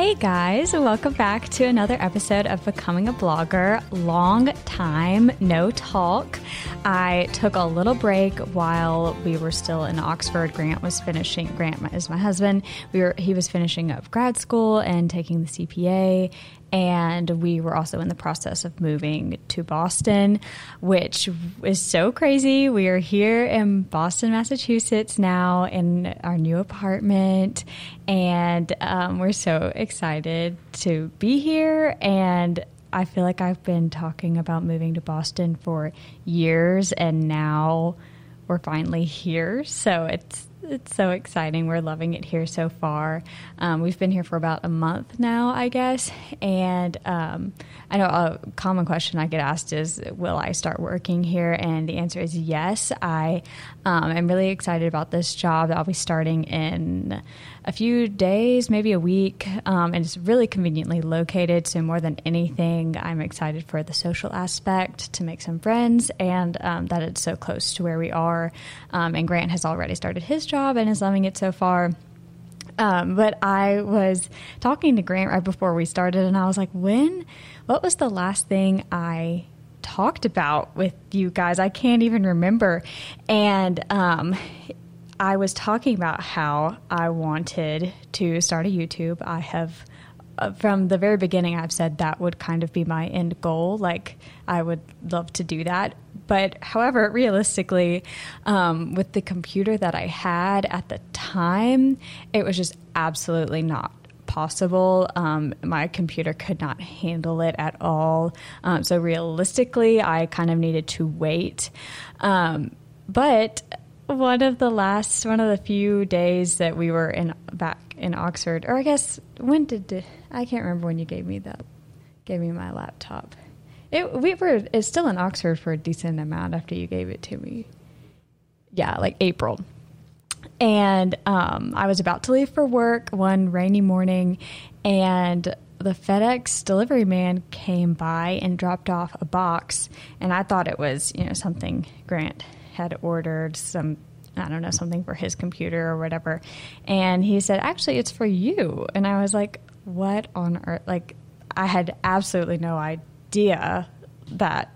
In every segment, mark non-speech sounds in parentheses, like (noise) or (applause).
Hey guys, welcome back to another episode of Becoming a Blogger. Long time no talk. I took a little break while we were still in Oxford. Grant was finishing. Grant is my husband. We were he was finishing up grad school and taking the CPA, and we were also in the process of moving to Boston, which is so crazy. We are here in Boston, Massachusetts now in our new apartment, and um, we're so excited to be here. And I feel like I've been talking about moving to Boston for years, and now we're finally here. So it's it's so exciting. We're loving it here so far. Um, we've been here for about a month now, I guess. And um, I know a common question I get asked is, Will I start working here? And the answer is yes. I um, am really excited about this job I'll be starting in a few days, maybe a week. Um, and it's really conveniently located. So, more than anything, I'm excited for the social aspect to make some friends and um, that it's so close to where we are. Um, and Grant has already started his job and is loving it so far. Um, but I was talking to Grant right before we started, and I was like, when, what was the last thing I talked about with you guys? I can't even remember. And um, I was talking about how I wanted to start a YouTube. I have from the very beginning, I've said that would kind of be my end goal. Like, I would love to do that. But however, realistically, um, with the computer that I had at the time, it was just absolutely not possible. Um, my computer could not handle it at all. Um, so realistically, I kind of needed to wait. Um, but one of the last, one of the few days that we were in back in Oxford, or I guess when did I can't remember when you gave me that, gave me my laptop. It we were it's still in Oxford for a decent amount after you gave it to me. Yeah, like April. And um, I was about to leave for work one rainy morning, and the FedEx delivery man came by and dropped off a box, and I thought it was you know something Grant had ordered some I don't know something for his computer or whatever, and he said actually it's for you, and I was like what on earth like I had absolutely no idea that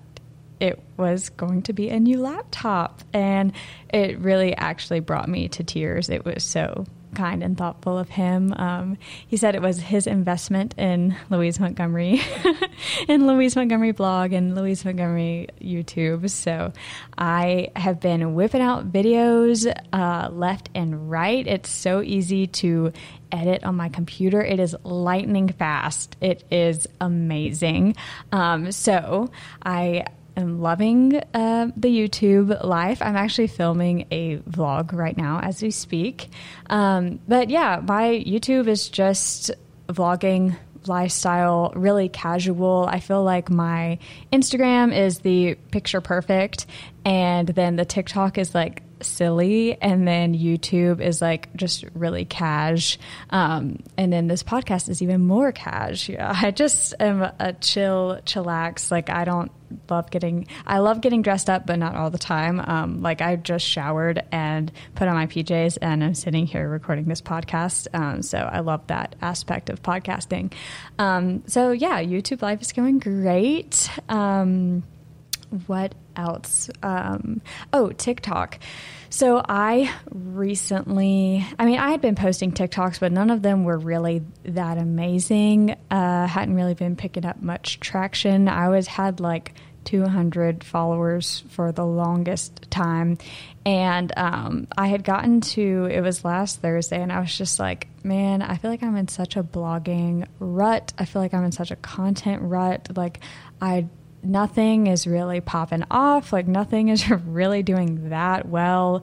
it was going to be a new laptop and it really actually brought me to tears it was so kind and thoughtful of him. Um, he said it was his investment in Louise Montgomery, (laughs) in Louise Montgomery blog and Louise Montgomery YouTube. So I have been whipping out videos uh, left and right. It's so easy to edit on my computer. It is lightning fast. It is amazing. Um, so I am loving uh, the YouTube life. I'm actually filming a vlog right now as we speak. Um, but yeah, my YouTube is just vlogging lifestyle, really casual. I feel like my Instagram is the picture perfect, and then the TikTok is like silly, and then YouTube is like just really cash. Um, and then this podcast is even more cash. (laughs) Yeah, I just am a chill, chillax. Like I don't love getting, I love getting dressed up, but not all the time. Um, like I just showered and put on my PJs, and I'm sitting here recording this podcast. Um, so I love that aspect of podcasting. Um, so yeah, YouTube life is going great. What else? Um, oh, TikTok. So I recently, I mean, I had been posting TikToks, but none of them were really that amazing. Uh, hadn't really been picking up much traction. I always had like 200 followers for the longest time. And um, I had gotten to, it was last Thursday, and I was just like, man, I feel like I'm in such a blogging rut. I feel like I'm in such a content rut. Like, I nothing is really popping off. Like nothing is (laughs) really doing that well.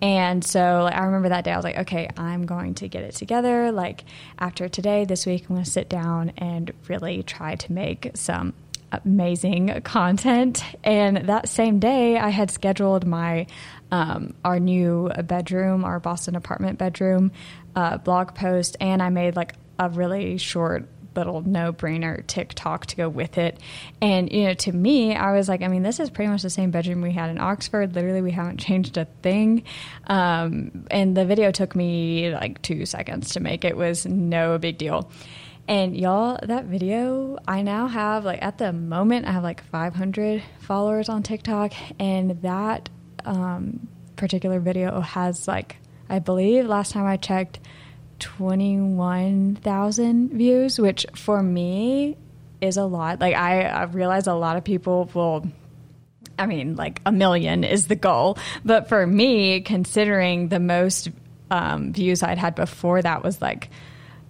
And so like, I remember that day I was like, okay, I'm going to get it together. Like after today, this week, I'm going to sit down and really try to make some amazing content. And that same day, I had scheduled my um, our new bedroom, our Boston apartment bedroom uh, blog post, and I made like a really short little no brainer TikTok to go with it. And, you know, to me, I was like, I mean, this is pretty much the same bedroom we had in Oxford. Literally, we haven't (laughs) changed a thing. Um, and the video took me like two seconds to make. It was no big deal. And y'all, that video, I now have like at the moment, I have like 500 followers on TikTok, and that um, particular video has like, I believe last time I checked, 21,000 views, which for me is a lot. Like, I, I realize a lot of people will. I mean, like a million is the goal. But for me, considering the most um, views I'd had before that was like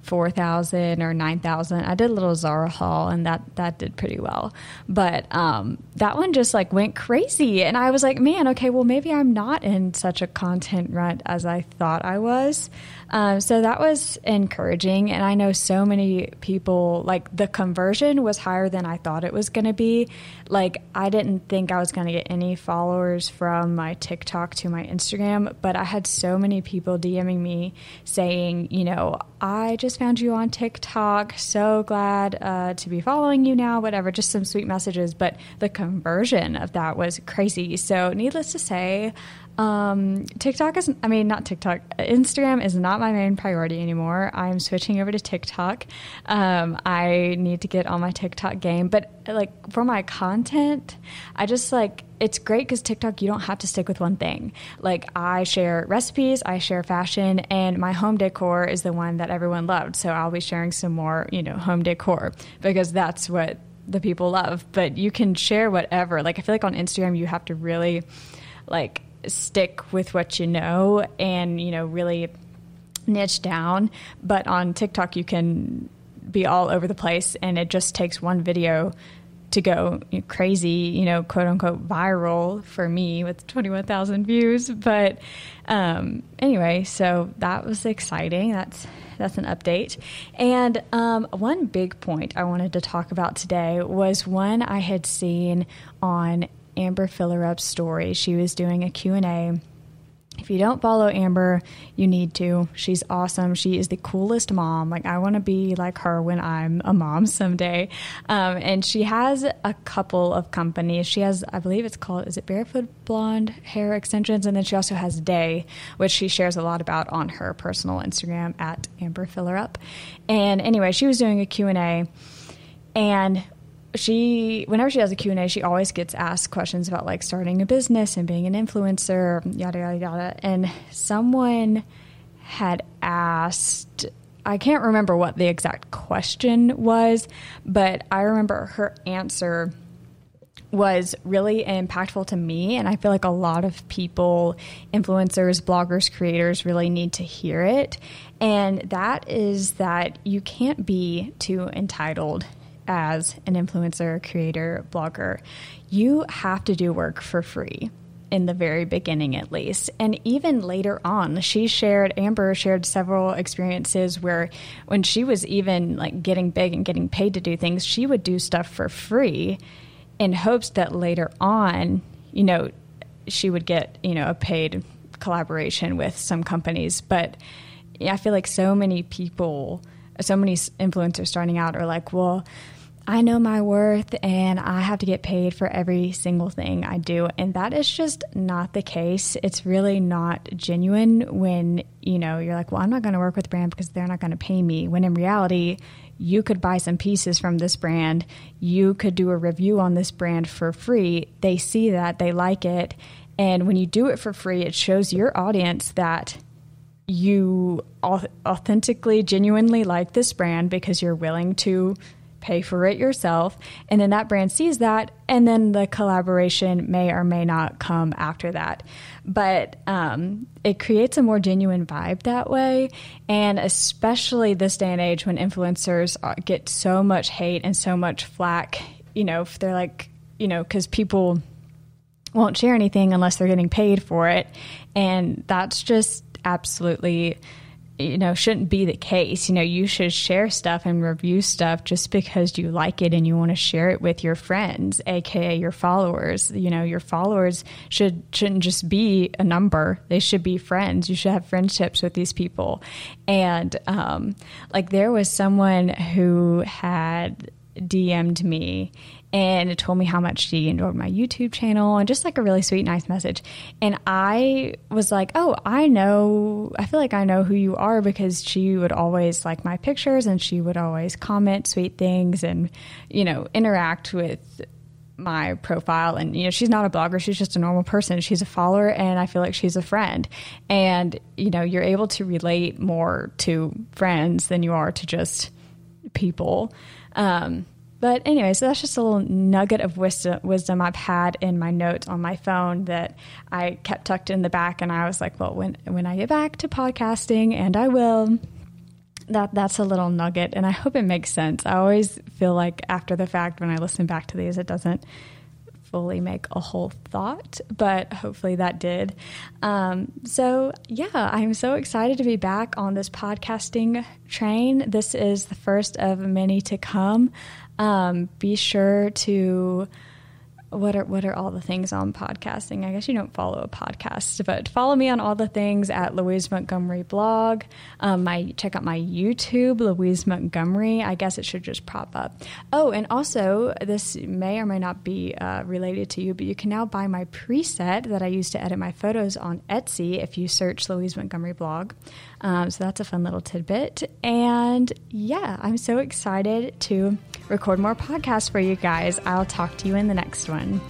4,000 or 9,000. I did a little Zara haul and that, that did pretty well. But um, that one just like went crazy. And I was like, man, okay, well, maybe I'm not in such a content rut as I thought I was. Um, so that was encouraging. And I know so many people, like the conversion was higher than I thought it was going to be. Like, I didn't think I was going to get any followers from my TikTok to my Instagram, but I had so many people DMing me saying, you know, I just found you on TikTok. So glad uh, to be following you now, whatever, just some sweet messages. But the conversion of that was crazy. So, needless to say, um, TikTok is, I mean, not TikTok, Instagram is not my main priority anymore. I'm switching over to TikTok. Um, I need to get on my TikTok game. But like for my content, I just like, it's great because TikTok, you don't have to stick with one thing. Like I share recipes, I share fashion, and my home decor is the one that everyone loved. So I'll be sharing some more, you know, home decor because that's what the people love. But you can share whatever. Like I feel like on Instagram, you have to really like stick with what you know and you know really niche down. But on tiktok you can be all over the place and it just takes one video to go crazy you know quote unquote viral for me with 21000 views. But um, anyway so that was exciting. That's that's an update. And um, one big point i wanted to talk about today was one i had seen on Amber Fillerup's story. She was doing a Q&A. If you don't follow Amber, you need to. She's awesome. She is the coolest mom. Like I want to be like her when I'm a mom (laughs) someday. Um, and she has a couple of companies. She has, I believe it's called, is it Barefoot Blonde Hair Extensions? And then she also has DAE, which she shares a lot about on her personal Instagram at Amber Fillerup. And anyway, she was doing a Q&A and she whenever she has a q&a she always gets asked questions about like starting a business and being an influencer yada yada yada. And someone had asked i can't remember what the exact question was but i remember her answer was really impactful to me and i feel like a lot of people influencers bloggers creators really need to hear it. And that is that you can't be too entitled as an influencer, creator, blogger, you have to do work for free in the very beginning at least. And even later on, she shared, Amber shared several experiences where when she was even like getting big and getting paid to do things, she would do stuff for free in hopes that later on, you know, she would get, you know, a paid collaboration with some companies. But I feel like so many people, so many influencers starting out are like, well, I know my worth and I have to get paid for every single thing I do. And that is just not the case. It's really not genuine when, you know, you're like, well, I'm not going to work with brand because they're not going to pay me. When in reality, you could buy some pieces from this brand. You could do a review on this brand for free. They see that, they like it. And when you do it for free, it shows your audience that you authentically, genuinely like this brand because you're willing to pay for it yourself. And then that brand sees that, and then the collaboration may or may not come after that. But um, it creates a more genuine vibe that way. And especially this day and age when influencers get so much hate and so much flack, you know, if they're like, you know, because people won't share anything unless they're getting paid for it. And that's just absolutely you know shouldn't be the case. You know you should share stuff and review stuff just because you like it and you want to share it with your friends aka your followers. You know your followers should shouldn't just be a number. They should be friends. You should have friendships with these people. And um, like there was someone who had DM'd me and told me how much she enjoyed my YouTube channel and just like a really sweet, nice message. And I was like, oh, I know, I feel like I know who you are because she would always like my pictures and she would always comment sweet things and, you know, interact with my profile. And you know she's not a blogger she's just a normal person she's a follower and i feel like she's a friend. And you know you're able to relate more to friends than you are to just people um, but anyway, so that's just a little nugget of wisdom, wisdom I've had in my notes on my phone that I kept tucked in the back. And I was like, well, when when I get back to podcasting, and I will, that that's a little nugget, and I hope it makes sense. I always feel like after the fact, when I listen back to these, it doesn't fully make a whole thought, but hopefully that did. Um, so, yeah, I'm so excited to be back on this podcasting train. This is the first of many to come. Um, be sure to what are what are all the things on podcasting? I guess you don't follow a podcast, but follow me on all the things at Louise Montgomery blog. Um, my check out my YouTube, Louise Montgomery. I guess it should just pop up. Oh, and also this may or may not be uh, related to you, but you can now buy my preset that I use to edit my photos on Etsy if you search Louise Montgomery blog. Um, so that's a fun little tidbit. And yeah, I'm so excited to record more podcasts for you guys. I'll talk to you in the next one.